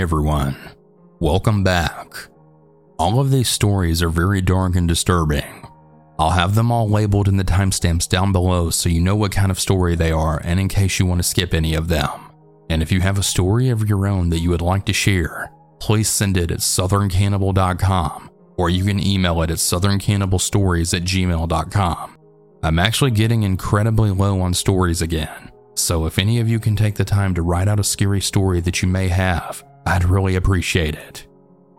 Everyone, welcome back. All of these stories are very dark and disturbing. I'll have them all labeled in the timestamps down below so you know what kind of story they are and in case you want to skip any of them. And if you have a story of your own that you would like to share, please send it at southerncannibal.com or you can email it at southerncannibal.stories at gmail.com. I'm actually getting incredibly low on stories again, so if any of you can take the time to write out a scary story that you may have, I'd really appreciate it.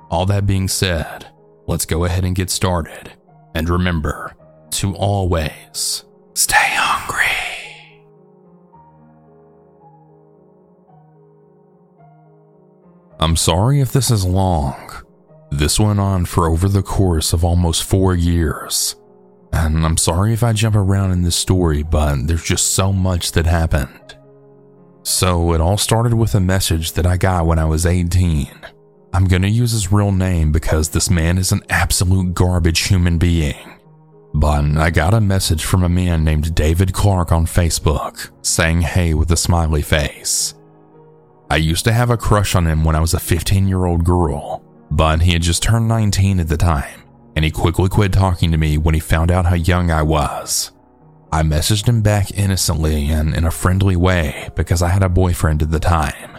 All that being said, let's go ahead and get started. And remember to always stay hungry. I'm sorry if this is long. This went on for over the course of almost four years. And I'm sorry if I jump around in this story, but there's just so much that happened. So it all started with a message that I got when I was 18. I'm gonna use his real name because this man is an absolute garbage human being. But I got a message from a man named David Clark on Facebook saying hey with a smiley face. I used to have a crush on him when I was a 15 year old girl, but he had just turned 19 at the time, and he quickly quit talking to me when he found out how young I was. I messaged him back innocently and in a friendly way because I had a boyfriend at the time.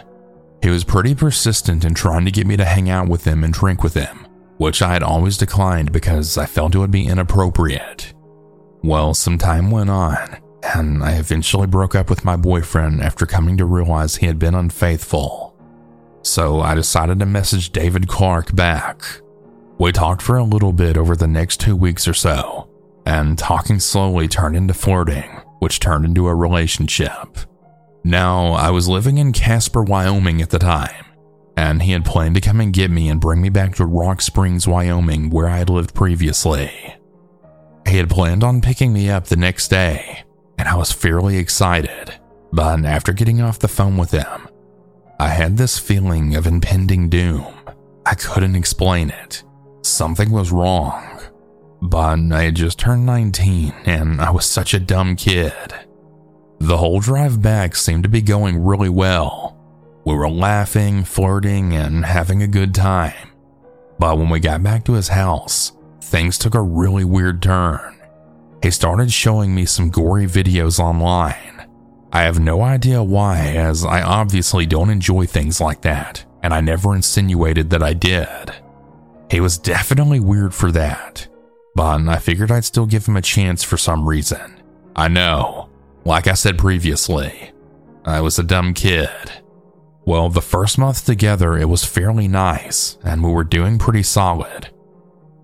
He was pretty persistent in trying to get me to hang out with him and drink with him, which I had always declined because I felt it would be inappropriate. Well, some time went on, and I eventually broke up with my boyfriend after coming to realize he had been unfaithful. So I decided to message David Clark back. We talked for a little bit over the next two weeks or so, and talking slowly turned into flirting, which turned into a relationship. Now, I was living in Casper, Wyoming at the time, and he had planned to come and get me and bring me back to Rock Springs, Wyoming, where I had lived previously. He had planned on picking me up the next day, and I was fairly excited. But after getting off the phone with him, I had this feeling of impending doom. I couldn't explain it. Something was wrong. But I had just turned 19 and I was such a dumb kid. The whole drive back seemed to be going really well. We were laughing, flirting, and having a good time. But when we got back to his house, things took a really weird turn. He started showing me some gory videos online. I have no idea why, as I obviously don't enjoy things like that, and I never insinuated that I did. He was definitely weird for that, but I figured I'd still give him a chance for some reason. I know, like I said previously, I was a dumb kid. Well, the first month together, it was fairly nice, and we were doing pretty solid.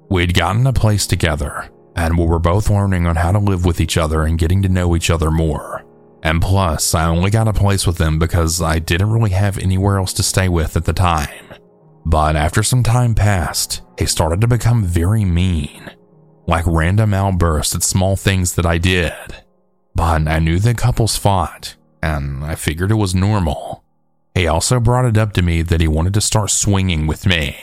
We'd gotten a place together, and we were both learning on how to live with each other and getting to know each other more. And plus, I only got a place with them because I didn't really have anywhere else to stay with at the time. But after some time passed, he started to become very mean, like random outbursts at small things that I did. But I knew that couples fought, and I figured it was normal. He also brought it up to me that he wanted to start swinging with me.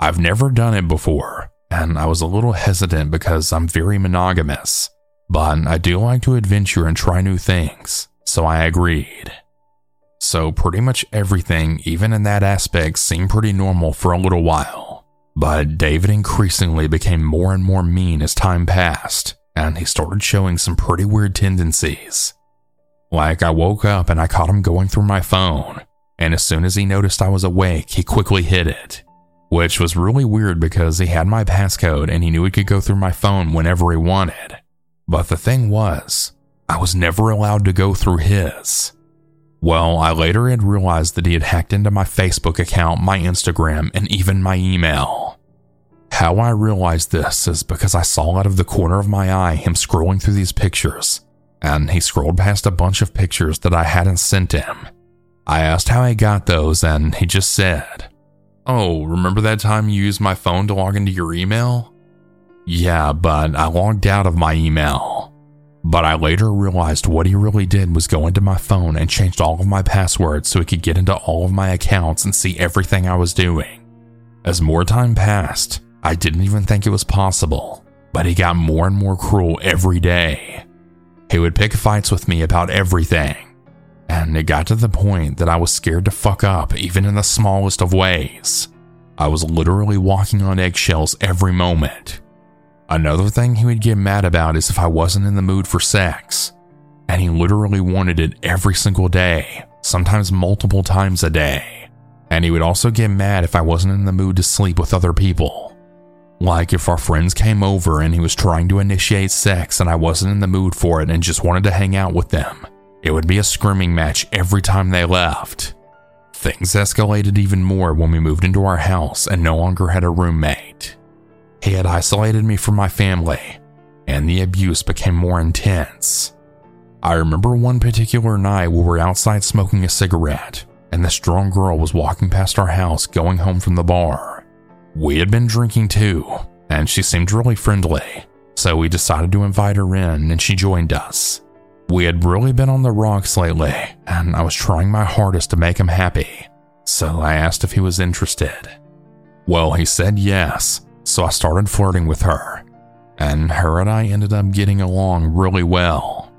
I've never done it before, and I was a little hesitant because I'm very monogamous, but I do like to adventure and try new things, so I agreed. So, pretty much everything, even in that aspect, seemed pretty normal for a little while. But David increasingly became more and more mean as time passed, and he started showing some pretty weird tendencies. Like, I woke up and I caught him going through my phone, and as soon as he noticed I was awake, he quickly hid it which was really weird because he had my passcode and he knew he could go through my phone whenever he wanted. But the thing was, I was never allowed to go through his. Well, I later had realized that he had hacked into my Facebook account, my Instagram, and even my email. How I realized this is because I saw out of the corner of my eye him scrolling through these pictures, and he scrolled past a bunch of pictures that I hadn't sent him. I asked how he got those, and he just said, Oh, remember that time you used my phone to log into your email? Yeah, but I logged out of my email. But I later realized what he really did was go into my phone and changed all of my passwords so he could get into all of my accounts and see everything I was doing. As more time passed, I didn't even think it was possible, but he got more and more cruel every day. He would pick fights with me about everything. and it got to the point that I was scared to fuck up even in the smallest of ways. I was literally walking on eggshells every moment. Another thing he would get mad about is if I wasn't in the mood for sex, and he literally wanted it every single day, sometimes multiple times a day. And he would also get mad if I wasn't in the mood to sleep with other people. Like if our friends came over and he was trying to initiate sex and I wasn't in the mood for it and just wanted to hang out with them, it would be a screaming match every time they left. Things escalated even more when we moved into our house and no longer had a roommate. He had isolated me from my family, and the abuse became more intense. I remember one particular night we were outside smoking a cigarette, and this strong girl was walking past our house going home from the bar. We had been drinking too, and she seemed really friendly, so we decided to invite her in and she joined us. We had really been on the rocks lately, and I was trying my hardest to make him happy, so I asked if he was interested. Well, he said yes, so I started flirting with her, and her and I ended up getting along really well.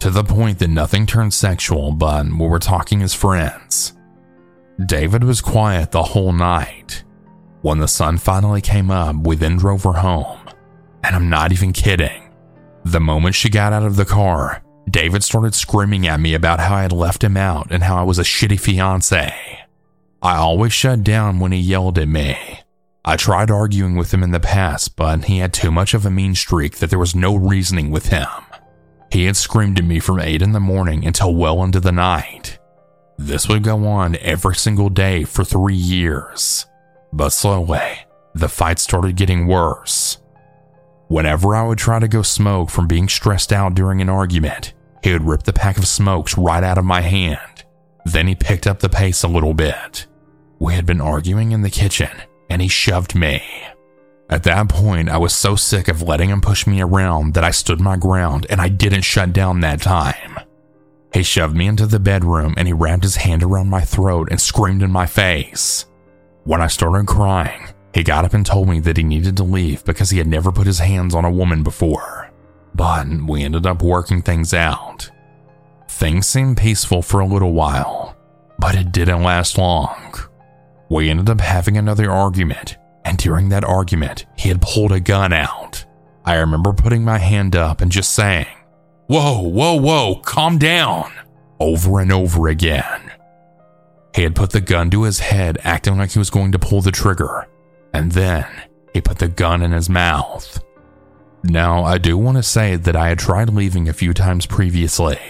To the point that nothing turned sexual, but we were talking as friends. David was quiet the whole night. When the sun finally came up, we then drove her home. And I'm not even kidding. The moment she got out of the car, David started screaming at me about how I had left him out and how I was a shitty fiance. I always shut down when he yelled at me. I tried arguing with him in the past, but he had too much of a mean streak that there was no reasoning with him. He had screamed at me from 8 in the morning until well into the night. This would go on every single day for three years. But slowly, the fight started getting worse. Whenever I would try to go smoke from being stressed out during an argument, he would rip the pack of smokes right out of my hand. Then he picked up the pace a little bit. We had been arguing in the kitchen, and he shoved me. At that point, I was so sick of letting him push me around that I stood my ground and I didn't shut down that time. He shoved me into the bedroom and he wrapped his hand around my throat and screamed in my face. When I started crying, he got up and told me that he needed to leave because he had never put his hands on a woman before. But we ended up working things out. Things seemed peaceful for a little while, but it didn't last long. We ended up having another argument and during that argument, he had pulled a gun out. I remember putting my hand up and just saying, Whoa, whoa, whoa, calm down, over and over again. He had put the gun to his head, acting like he was going to pull the trigger, and then he put the gun in his mouth. Now, I do want to say that I had tried leaving a few times previously,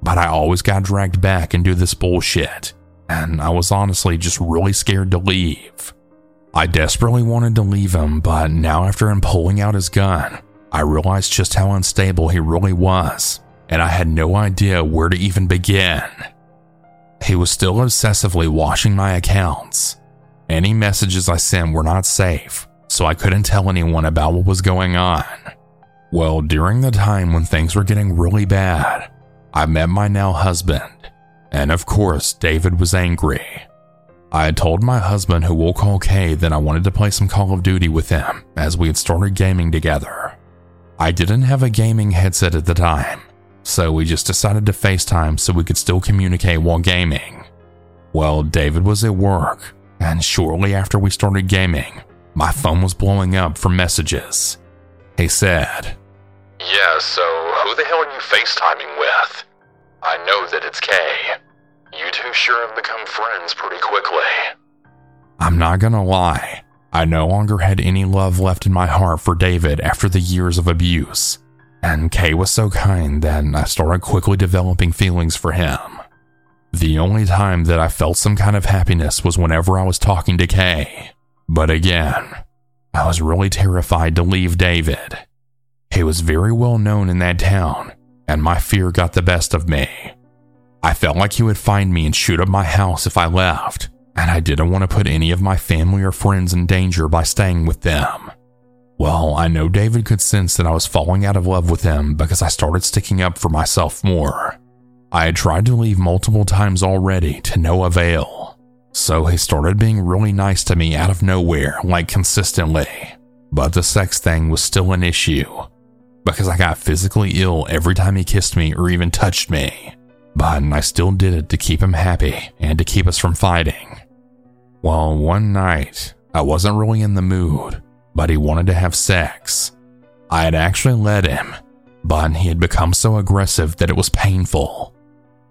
but I always got dragged back into this bullshit, and I was honestly just really scared to leave. I desperately wanted to leave him, but now after him pulling out his gun, I realized just how unstable he really was, and I had no idea where to even begin. He was still obsessively watching my accounts. Any messages I sent were not safe, so I couldn't tell anyone about what was going on. Well, during the time when things were getting really bad, I met my now husband, and of course, David was angry. I had told my husband, who we'll call Kay, that I wanted to play some Call of Duty with him as we had started gaming together. I didn't have a gaming headset at the time, so we just decided to FaceTime so we could still communicate while gaming. Well, David was at work, and shortly after we started gaming, my phone was blowing up from messages. He said, Yeah, so who the hell are you FaceTiming with? I know that it's Kay. You two sure have become friends pretty quickly. I'm not gonna lie, I no longer had any love left in my heart for David after the years of abuse, and Kay was so kind that I started quickly developing feelings for him. The only time that I felt some kind of happiness was whenever I was talking to Kay. But again, I was really terrified to leave David. He was very well known in that town, and my fear got the best of me. I felt like he would find me and shoot up my house if I left, and I didn't want to put any of my family or friends in danger by staying with them. Well, I know David could sense that I was falling out of love with him because I started sticking up for myself more. I had tried to leave multiple times already to no avail, so he started being really nice to me out of nowhere, like consistently. But the sex thing was still an issue because I got physically ill every time he kissed me or even touched me. but I still did it to keep him happy and to keep us from fighting. Well, one night, I wasn't really in the mood, but he wanted to have sex. I had actually let him, but he had become so aggressive that it was painful.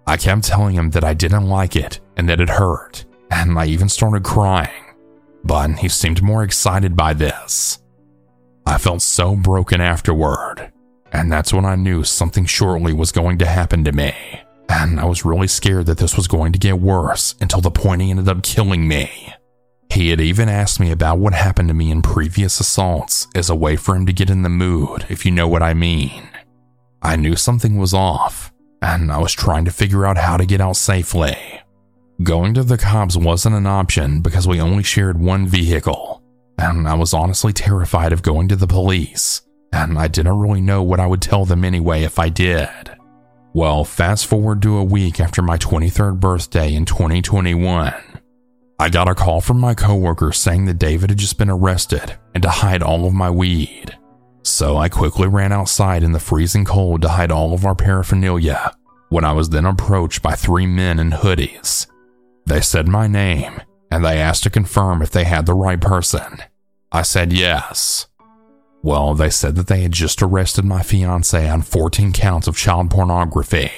I kept telling him that I didn't like it and that it hurt, and I even started crying, but he seemed more excited by this. I felt so broken afterward, and that's when I knew something shortly was going to happen to me. And I was really scared that this was going to get worse until the point he ended up killing me. He had even asked me about what happened to me in previous assaults as a way for him to get in the mood, if you know what I mean. I knew something was off, and I was trying to figure out how to get out safely. Going to the cops wasn't an option because we only shared one vehicle, and I was honestly terrified of going to the police, and I didn't really know what I would tell them anyway if I did. Well, fast forward to a week after my 23rd birthday in 2021. I got a call from my coworker saying that David had just been arrested and to hide all of my weed. So I quickly ran outside in the freezing cold to hide all of our paraphernalia when I was then approached by three men in hoodies. They said my name and they asked to confirm if they had the right person. I said yes. Well, they said that they had just arrested my fiance on 14 counts of child pornography.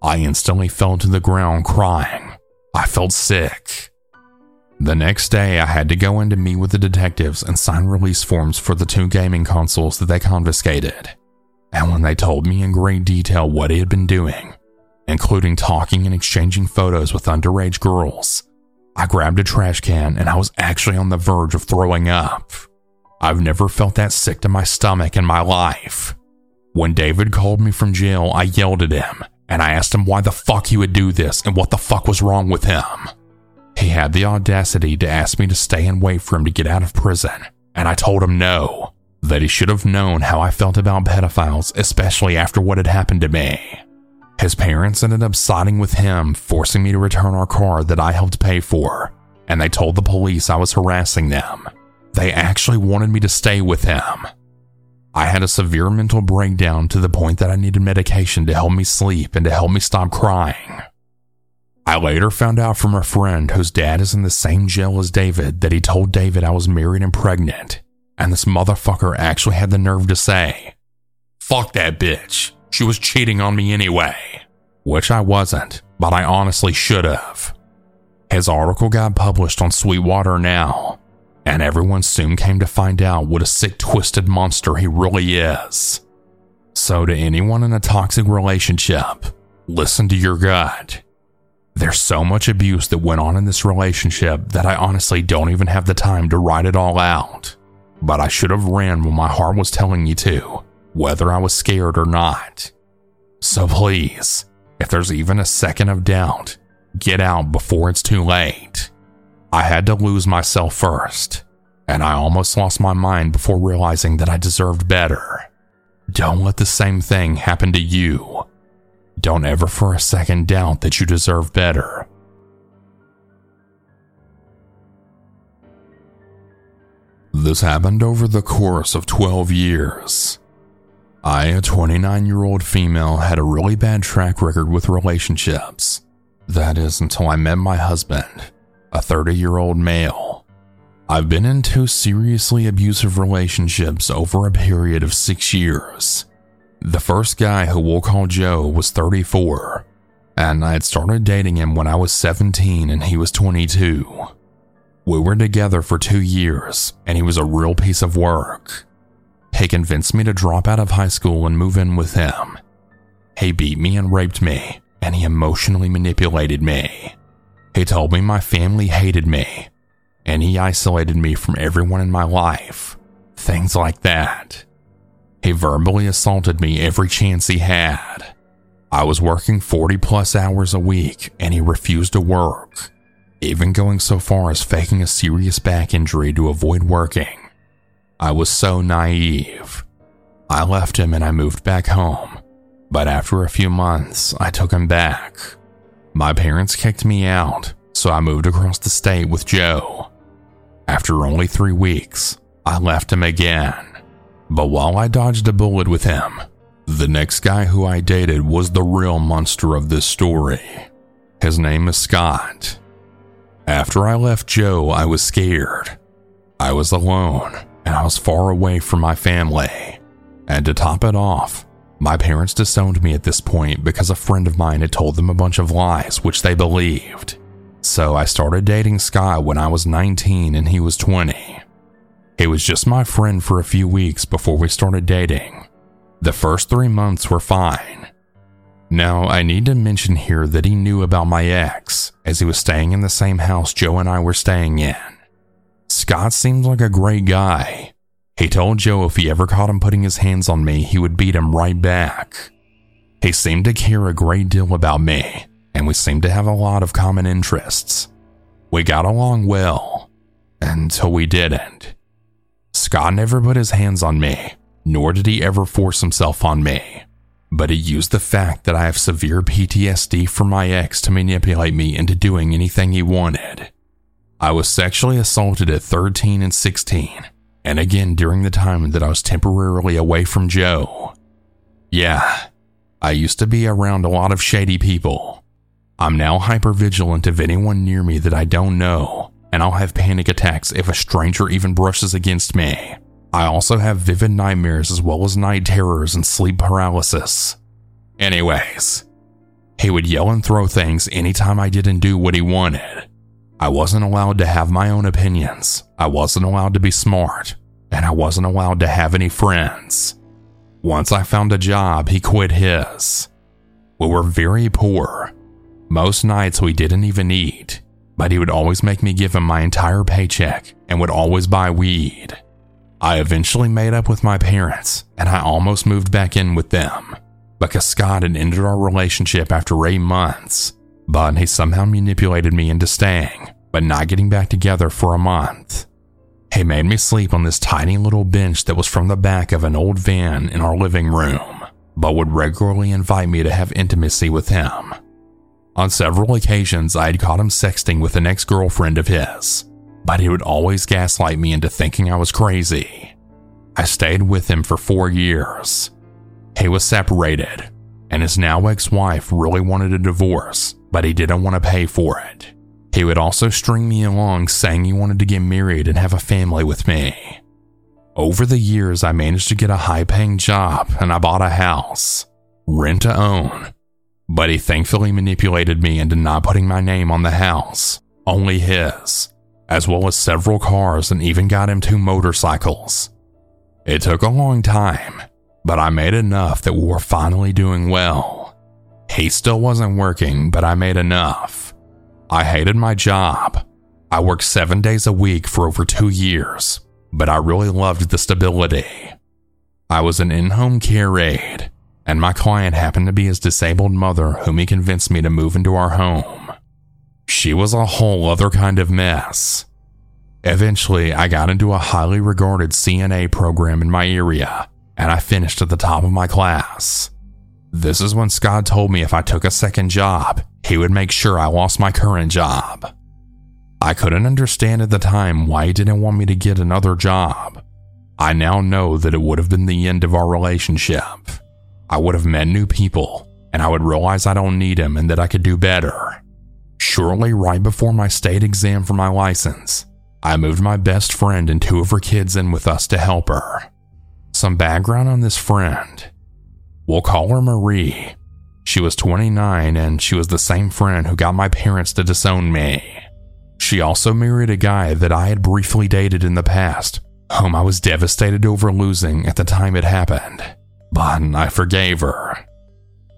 I instantly fell to the ground crying. I felt sick. The next day, I had to go in to meet with the detectives and sign release forms for the two gaming consoles that they confiscated. And when they told me in great detail what he had been doing, including talking and exchanging photos with underage girls, I grabbed a trash can and I was actually on the verge of throwing up. I've never felt that sick to my stomach in my life. When David called me from jail, I yelled at him and I asked him why the fuck he would do this and what the fuck was wrong with him. He had the audacity to ask me to stay and wait for him to get out of prison, and I told him no, that he should have known how I felt about pedophiles, especially after what had happened to me. His parents ended up siding with him, forcing me to return our car that I helped pay for, and they told the police I was harassing them. They actually wanted me to stay with him. I had a severe mental breakdown to the point that I needed medication to help me sleep and to help me stop crying. I later found out from a friend whose dad is in the same jail as David that he told David I was married and pregnant, and this motherfucker actually had the nerve to say, Fuck that bitch. She was cheating on me anyway. Which I wasn't, but I honestly should have. His article got published on Sweetwater Now, and everyone soon came to find out what a sick, twisted monster he really is. So, to anyone in a toxic relationship, listen to your gut. There's so much abuse that went on in this relationship that I honestly don't even have the time to write it all out. But I should have ran when my heart was telling me to, whether I was scared or not. So please, if there's even a second of doubt, get out before it's too late. I had to lose myself first, and I almost lost my mind before realizing that I deserved better. Don't let the same thing happen to you. Don't ever for a second doubt that you deserve better. This happened over the course of 12 years. I, a 29 year old female, had a really bad track record with relationships. That is until I met my husband, a 30 year old male. I've been in two seriously abusive relationships over a period of six years. The first guy who we'll call Joe was 34, and I had started dating him when I was 17 and he was 22. We were together for two years, and he was a real piece of work. He convinced me to drop out of high school and move in with him. He beat me and raped me, and he emotionally manipulated me. He told me my family hated me, and he isolated me from everyone in my life. Things like that. He verbally assaulted me every chance he had. I was working 40 plus hours a week and he refused to work, even going so far as faking a serious back injury to avoid working. I was so naive. I left him and I moved back home, but after a few months, I took him back. My parents kicked me out, so I moved across the state with Joe. After only three weeks, I left him again. But while I dodged a bullet with him, The next guy who I dated was the real monster of this story. His name is Scott. After I left Joe, I was scared. I was alone and I was far away from my family. And to top it off, my parents disowned me at this point because a friend of mine had told them a bunch of lies which they believed. So I started dating Scott when I was 19 and he was 20. He was just my friend for a few weeks before we started dating. The first three months were fine. Now, I need to mention here that he knew about my ex, as he was staying in the same house Joe and I were staying in. Scott seemed like a great guy. He told Joe if he ever caught him putting his hands on me, he would beat him right back. He seemed to care a great deal about me, and we seemed to have a lot of common interests. We got along well, until we didn't. Scott never put his hands on me, nor did he ever force himself on me. But he used the fact that I have severe PTSD from my ex to manipulate me into doing anything he wanted. I was sexually assaulted at 13 and 16, and again during the time that I was temporarily away from Joe. Yeah, I used to be around a lot of shady people. I'm now hyper vigilant of anyone near me that I don't know, and I'll have panic attacks if a stranger even brushes against me. I also have vivid nightmares as well as night terrors and sleep paralysis. Anyways, he would yell and throw things anytime I didn't do what he wanted. I wasn't allowed to have my own opinions, I wasn't allowed to be smart, and I wasn't allowed to have any friends. Once I found a job, he quit his. We were very poor. Most nights we didn't even eat, but he would always make me give him my entire paycheck and would always buy weed. I eventually made up with my parents and I almost moved back in with them because Scott had ended our relationship after eight months, but he somehow manipulated me into staying, but not getting back together for a month. He made me sleep on this tiny little bench that was from the back of an old van in our living room, but would regularly invite me to have intimacy with him. On several occasions, I had caught him sexting with an ex girlfriend of his, but he would always gaslight me into thinking I was crazy. I stayed with him for four years. He was separated, and his now ex wife really wanted a divorce, but he didn't want to pay for it. He would also string me along saying he wanted to get married and have a family with me. Over the years, I managed to get a high paying job and I bought a house, rent to own. But he thankfully manipulated me into not putting my name on the house, only his, as well as several cars and even got him two motorcycles. It took a long time, but I made enough that we were finally doing well. He still wasn't working, but I made enough. I hated my job. I worked seven days a week for over two years, but I really loved the stability. I was an in home care aide, and my client happened to be his disabled mother, whom he convinced me to move into our home. She was a whole other kind of mess. Eventually, I got into a highly regarded CNA program in my area, and I finished at the top of my class. This is when Scott told me if I took a second job, he would make sure I lost my current job. I couldn't understand at the time why he didn't want me to get another job. I now know that it would have been the end of our relationship. I would have met new people, and I would realize I don't need him and that I could do better. Shortly, right before my state exam for my license, I moved my best friend and two of her kids in with us to help her. Some background on this friend. We'll call her Marie. She was 29 and she was the same friend who got my parents to disown me. She also married a guy that I had briefly dated in the past, whom I was devastated over losing at the time it happened, but I forgave her.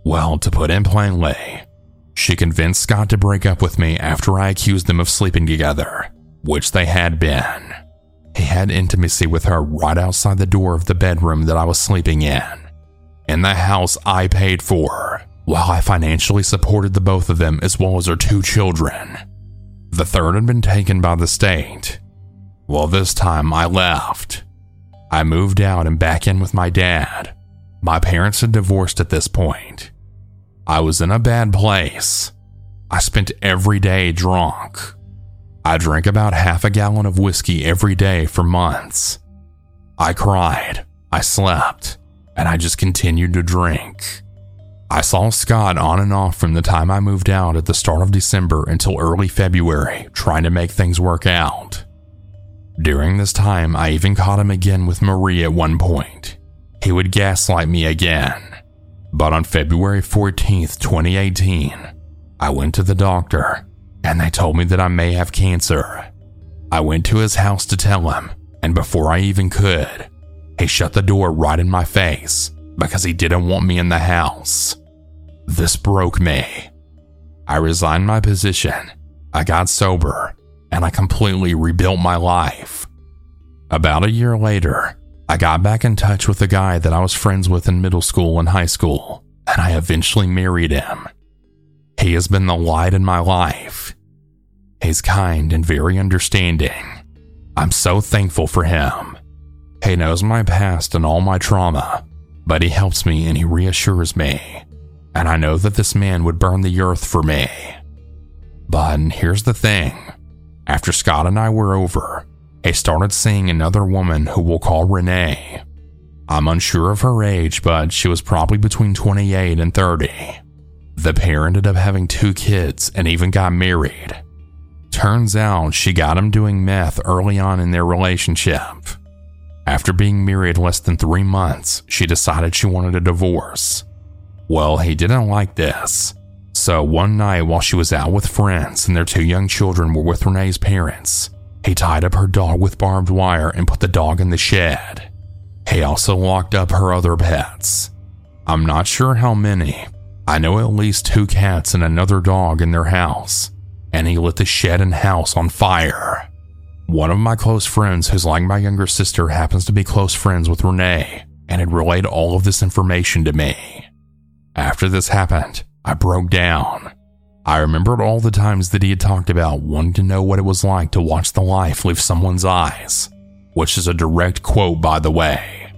Well, to put it plainly, she convinced Scott to break up with me after I accused them of sleeping together, which they had been. He had intimacy with her right outside the door of the bedroom that I was sleeping in, in the house I paid for, while I financially supported the both of them as well as their two children. The third had been taken by the state. Well, this time I left. I moved out and back in with my dad. My parents had divorced at this point. I was in a bad place. I spent every day drunk. I drank about half a gallon of whiskey every day for months. I cried, I slept, and I just continued to drink. I saw Scott on and off from the time I moved out at the start of December until early February, trying to make things work out. During this time, I even caught him again with Marie at one point. He would gaslight me again. But on February 14th, 2018, I went to the doctor and they told me that I may have cancer. I went to his house to tell him, and before I even could, he shut the door right in my face because he didn't want me in the house. This broke me. I resigned my position, I got sober, and I completely rebuilt my life. About a year later, I got back in touch with a guy that I was friends with in middle school and high school, and I eventually married him. He has been the light in my life. He's kind and very understanding. I'm so thankful for him. He knows my past and all my trauma, but he helps me and he reassures me. And I know that this man would burn the earth for me. But here's the thing after Scott and I were over, he started seeing another woman who we'll call Renee. I'm unsure of her age, but she was probably between 28 and 30. The pair ended up having two kids and even got married. Turns out she got him doing meth early on in their relationship. After being married less than three months, she decided she wanted a divorce. Well, he didn't like this. So one night while she was out with friends and their two young children were with Renee's parents, he tied up her dog with barbed wire and put the dog in the shed. He also locked up her other pets. I'm not sure how many. I know at least two cats and another dog in their house and he lit the shed and house on fire. One of my close friends, who's like my younger sister, happens to be close friends with Renee and had relayed all of this information to me. After this happened, I broke down. I remembered all the times that he had talked about wanting to know what it was like to watch the life leave someone's eyes, which is a direct quote, by the way,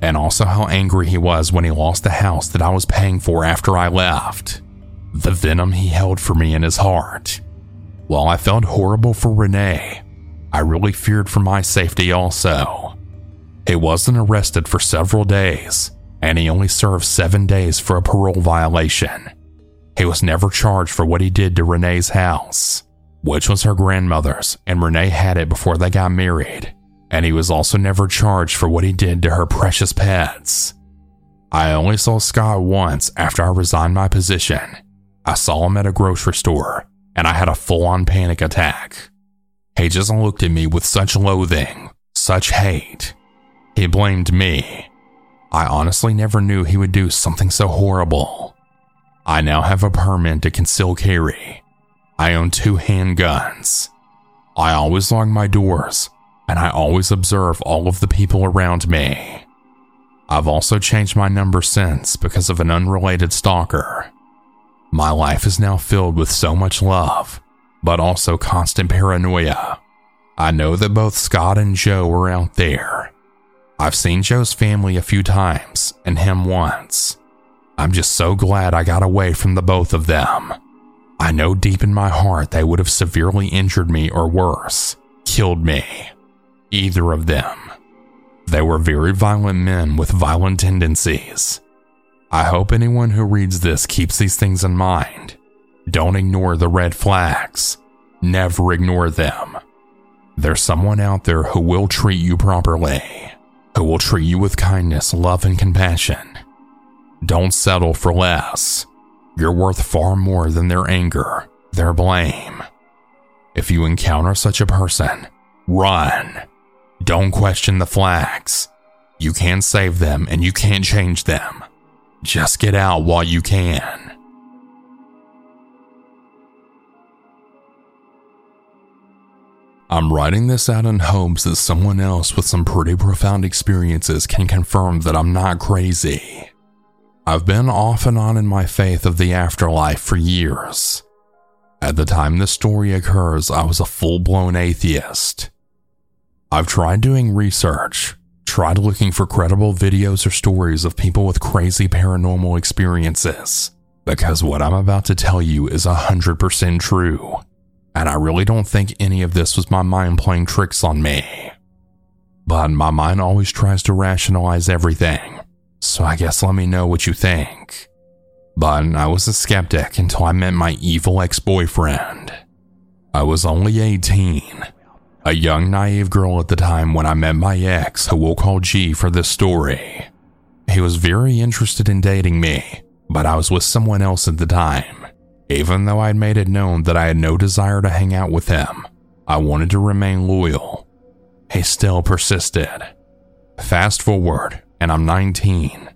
and also how angry he was when he lost the house that I was paying for after I left the venom he held for me in his heart. While I felt horrible for Renee, I really feared for my safety also. He wasn't arrested for several days, and he only served seven days for a parole violation. He was never charged for what he did to Renee's house, which was her grandmother's, and Renee had it before they got married. And he was also never charged for what he did to her precious pets. I only saw Scott once after I resigned my position, I saw him at a grocery store and I had a full on panic attack. He just looked at me with such loathing, such hate. He blamed me. I honestly never knew he would do something so horrible. I now have a permit to conceal carry. I own two handguns. I always lock my doors, and I always observe all of the people around me. I've also changed my number since because of an unrelated stalker. My life is now filled with so much love, but also constant paranoia. I know that both Scott and Joe are out there. I've seen Joe's family a few times and him once. I'm just so glad I got away from the both of them. I know deep in my heart they would have severely injured me or worse, killed me. Either of them. They were very violent men with violent tendencies. I hope anyone who reads this keeps these things in mind. Don't ignore the red flags. Never ignore them. There's someone out there who will treat you properly, who will treat you with kindness, love, and compassion. Don't settle for less. You're worth far more than their anger, their blame. If you encounter such a person, run. Don't question the flags. You can't save them and you can't change them. Just get out while you can. I'm writing this out in hopes that someone else with some pretty profound experiences can confirm that I'm not crazy. I've been off and on in my faith of the afterlife for years. At the time this story occurs, I was a full blown atheist. I've tried doing research, tried looking for credible videos or stories of people with crazy paranormal experiences, because what I'm about to tell you is 100% true, and I really don't think any of this was my mind playing tricks on me. But my mind always tries to rationalize everything, so I guess let me know what you think. But I was a skeptic until I met my evil ex boyfriend. I was only 18, a young naive girl at the time when I met my ex, who we'll call G for this story. He was very interested in dating me, but I was with someone else at the time. Even though I'd made it known that I had no desire to hang out with him, I wanted to remain loyal. He still persisted. Fast forward, and I'm 19,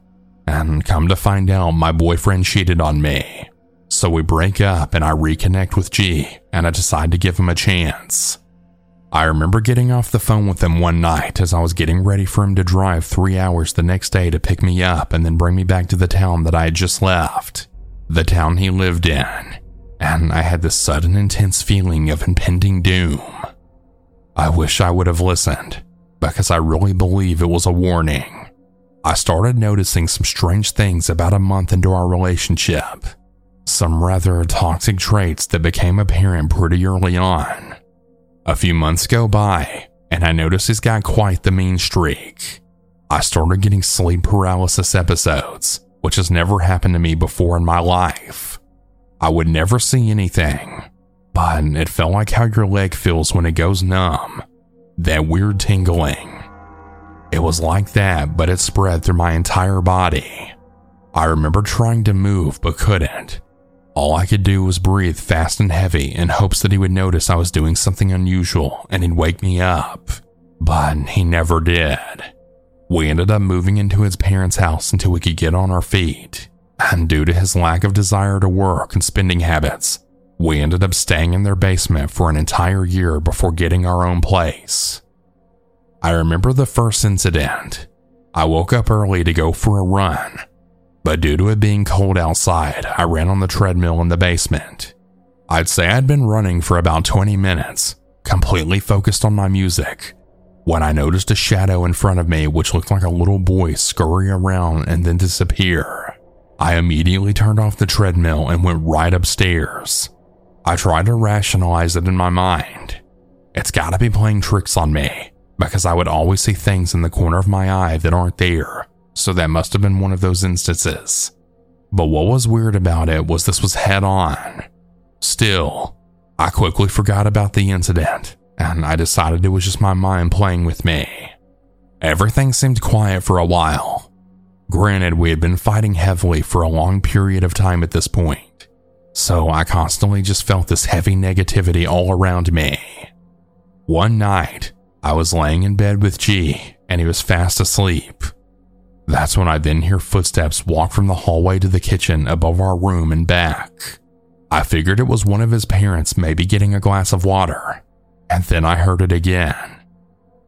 and come to find out my boyfriend cheated on me. So we break up and I reconnect with G, and I decide to give him a chance. I remember getting off the phone with him one night as I was getting ready for him to drive three hours the next day to pick me up and then bring me back to the town that I had just left, the town he lived in, and I had this sudden intense feeling of impending doom. I wish I would have listened, because I really believe it was a warning. I started noticing some strange things about a month into our relationship some rather toxic traits that became apparent pretty early on. A few months go by, and I notice he's got quite the mean streak. I started getting sleep paralysis episodes, which has never happened to me before in my life. I would never see anything, but it felt like how your leg feels when it goes numb that weird tingling. It was like that, but it spread through my entire body. I remember trying to move but couldn't, all I could do was breathe fast and heavy in hopes that he would notice I was doing something unusual and he'd wake me up. But he never did. We ended up moving into his parents' house until we could get on our feet. And due to his lack of desire to work and spending habits, we ended up staying in their basement for an entire year before getting our own place. I remember the first incident. I woke up early to go for a run but due to it being cold outside, I ran on the treadmill in the basement. I'd say I'd been running for about 20 minutes, completely focused on my music, when I noticed a shadow in front of me which looked like a little boy scurry around and then disappear. I immediately turned off the treadmill and went right upstairs. I tried to rationalize it in my mind. It's gotta be playing tricks on me, because I would always see things in the corner of my eye that aren't there so that must have been one of those instances. But what was weird about it was this was head on. Still, I quickly forgot about the incident, and I decided it was just my mind playing with me. Everything seemed quiet for a while. Granted, we had been fighting heavily for a long period of time at this point, so I constantly just felt this heavy negativity all around me. One night, I was laying in bed with G, and he was fast asleep. That's when I then hear footsteps walk from the hallway to the kitchen above our room and back. I figured it was one of his parents maybe getting a glass of water, and then I heard it again.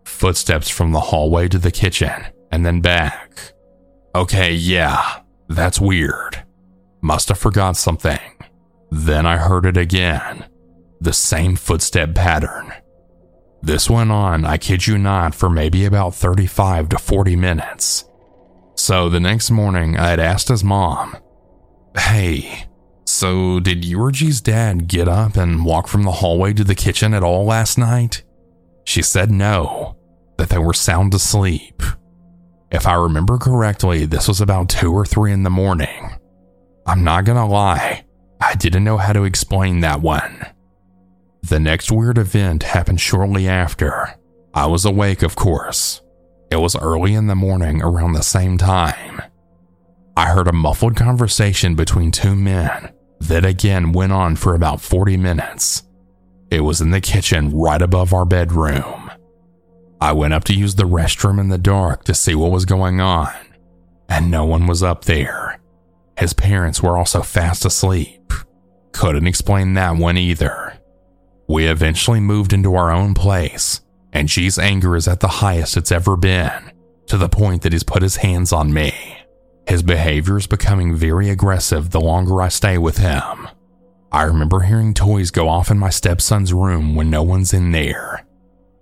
Footsteps from the hallway to the kitchen and then back. Okay, yeah, that's weird. Must have forgot something. Then I heard it again. The same footstep pattern. This went on, I kid you not, for maybe about 35 to 40 minutes. So the next morning, I had asked his mom, Hey, so did you dad get up and walk from the hallway to the kitchen at all last night? She said no, that they were sound asleep. If I remember correctly, this was about 2 or 3 in the morning. I'm not gonna lie, I didn't know how to explain that one. The next weird event happened shortly after. I was awake, of course, it was early in the morning around the same time. I heard a muffled conversation between two men that again went on for about 40 minutes. It was in the kitchen right above our bedroom. I went up to use the restroom in the dark to see what was going on, and no one was up there. His parents were also fast asleep. Couldn't explain that one either. We eventually moved into our own place and G's anger is at the highest it's ever been, to the point that he's put his hands on me. His behavior is becoming very aggressive the longer I stay with him. I remember hearing toys go off in my stepson's room when no one's in there.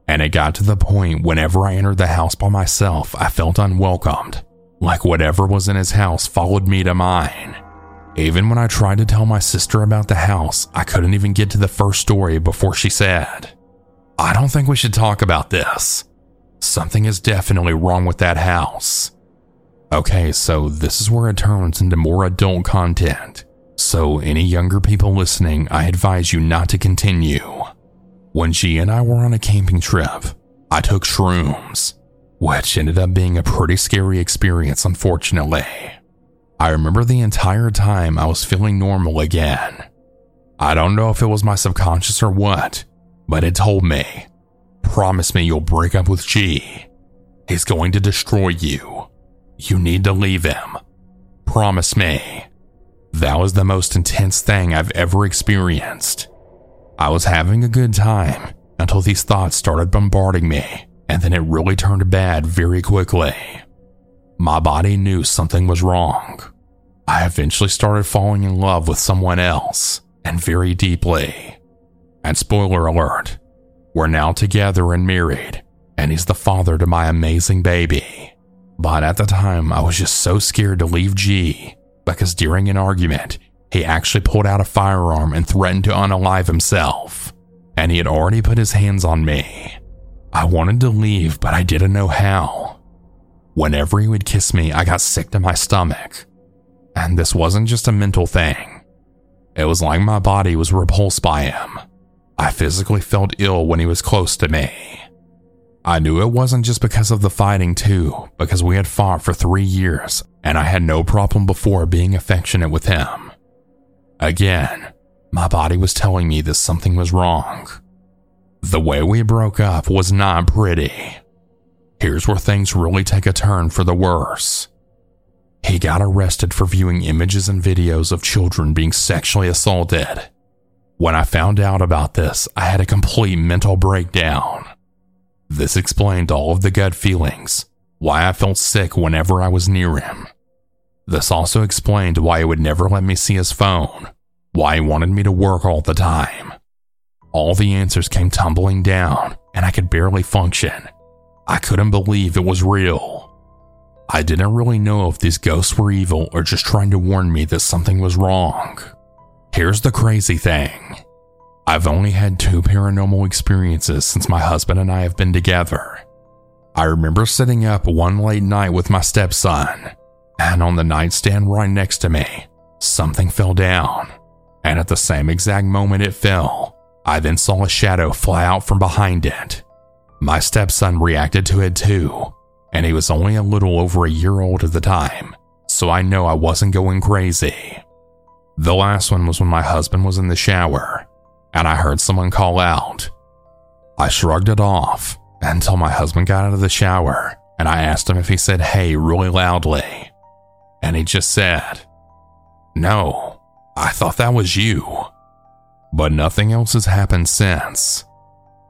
And it got to the point whenever I entered the house by myself, I felt unwelcomed, like whatever was in his house followed me to mine. Even when I tried to tell my sister about the house, I couldn't even get to the first story before she said, I don't think we should talk about this. Something is definitely wrong with that house. Okay, so this is where it turns into more adult content. So, any younger people listening, I advise you not to continue. When she and I were on a camping trip, I took shrooms, which ended up being a pretty scary experience, unfortunately. I remember the entire time I was feeling normal again. I don't know if it was my subconscious or what, but it told me, Promise me you'll break up with G. He's going to destroy you. You need to leave him. Promise me. That was the most intense thing I've ever experienced. I was having a good time until these thoughts started bombarding me, and then it really turned bad very quickly. My body knew something was wrong. I eventually started falling in love with someone else, and very deeply. And spoiler alert, we're now together and married, and he's the father to my amazing baby. But at the time, I was just so scared to leave G because during an argument, he actually pulled out a firearm and threatened to unalive himself. And he had already put his hands on me. I wanted to leave, but I didn't know how. Whenever he would kiss me, I got sick to my stomach. And this wasn't just a mental thing, it was like my body was repulsed by him. I physically felt ill when he was close to me. I knew it wasn't just because of the fighting, too, because we had fought for three years and I had no problem before being affectionate with him. Again, my body was telling me that something was wrong. The way we broke up was not pretty. Here's where things really take a turn for the worse. He got arrested for viewing images and videos of children being sexually assaulted. When I found out about this, I had a complete mental breakdown. This explained all of the gut feelings, why I felt sick whenever I was near him. This also explained why he would never let me see his phone, why he wanted me to work all the time. All the answers came tumbling down, and I could barely function. I couldn't believe it was real. I didn't really know if these ghosts were evil or just trying to warn me that something was wrong. Here's the crazy thing I've only had two paranormal experiences since my husband and I have been together. I remember sitting up one late night with my stepson, and on the nightstand right next to me, something fell down. And at the same exact moment it fell, I then saw a shadow fly out from behind it. My stepson reacted to it too, and he was only a little over a year old at the time, so I know I wasn't going crazy. The last one was when my husband was in the shower and I heard someone call out. I shrugged it off until my husband got out of the shower and I asked him if he said hey really loudly. And he just said, No, I thought that was you. But nothing else has happened since.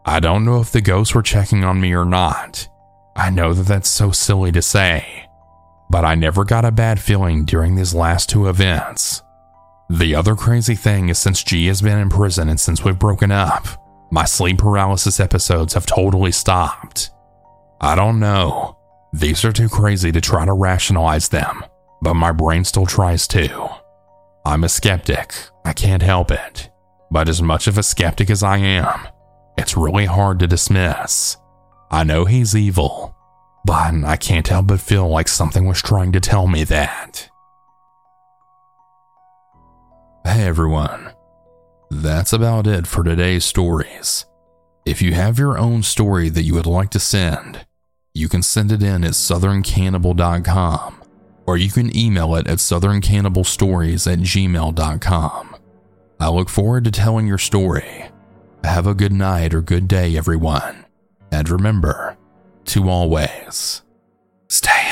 I don't know if the ghosts were checking on me or not. I know that that's so silly to say, but I never got a bad feeling during these last two events. The other crazy thing is since G has been in prison and since we've broken up, my sleep paralysis episodes have totally stopped. I don't know. These are too crazy to try to rationalize them, but my brain still tries to. I'm a skeptic, I can't help it. But as much of a skeptic as I am, it's really hard to dismiss. I know he's evil, but I can't help but feel like something was trying to tell me that. Hey everyone. That's about it for today's stories. If you have your own story that you would like to send, you can send it in at southerncannibal.com or you can email it at southerncannibalstories at gmail.com. I look forward to telling your story. Have a good night or good day, everyone. And remember to always stay.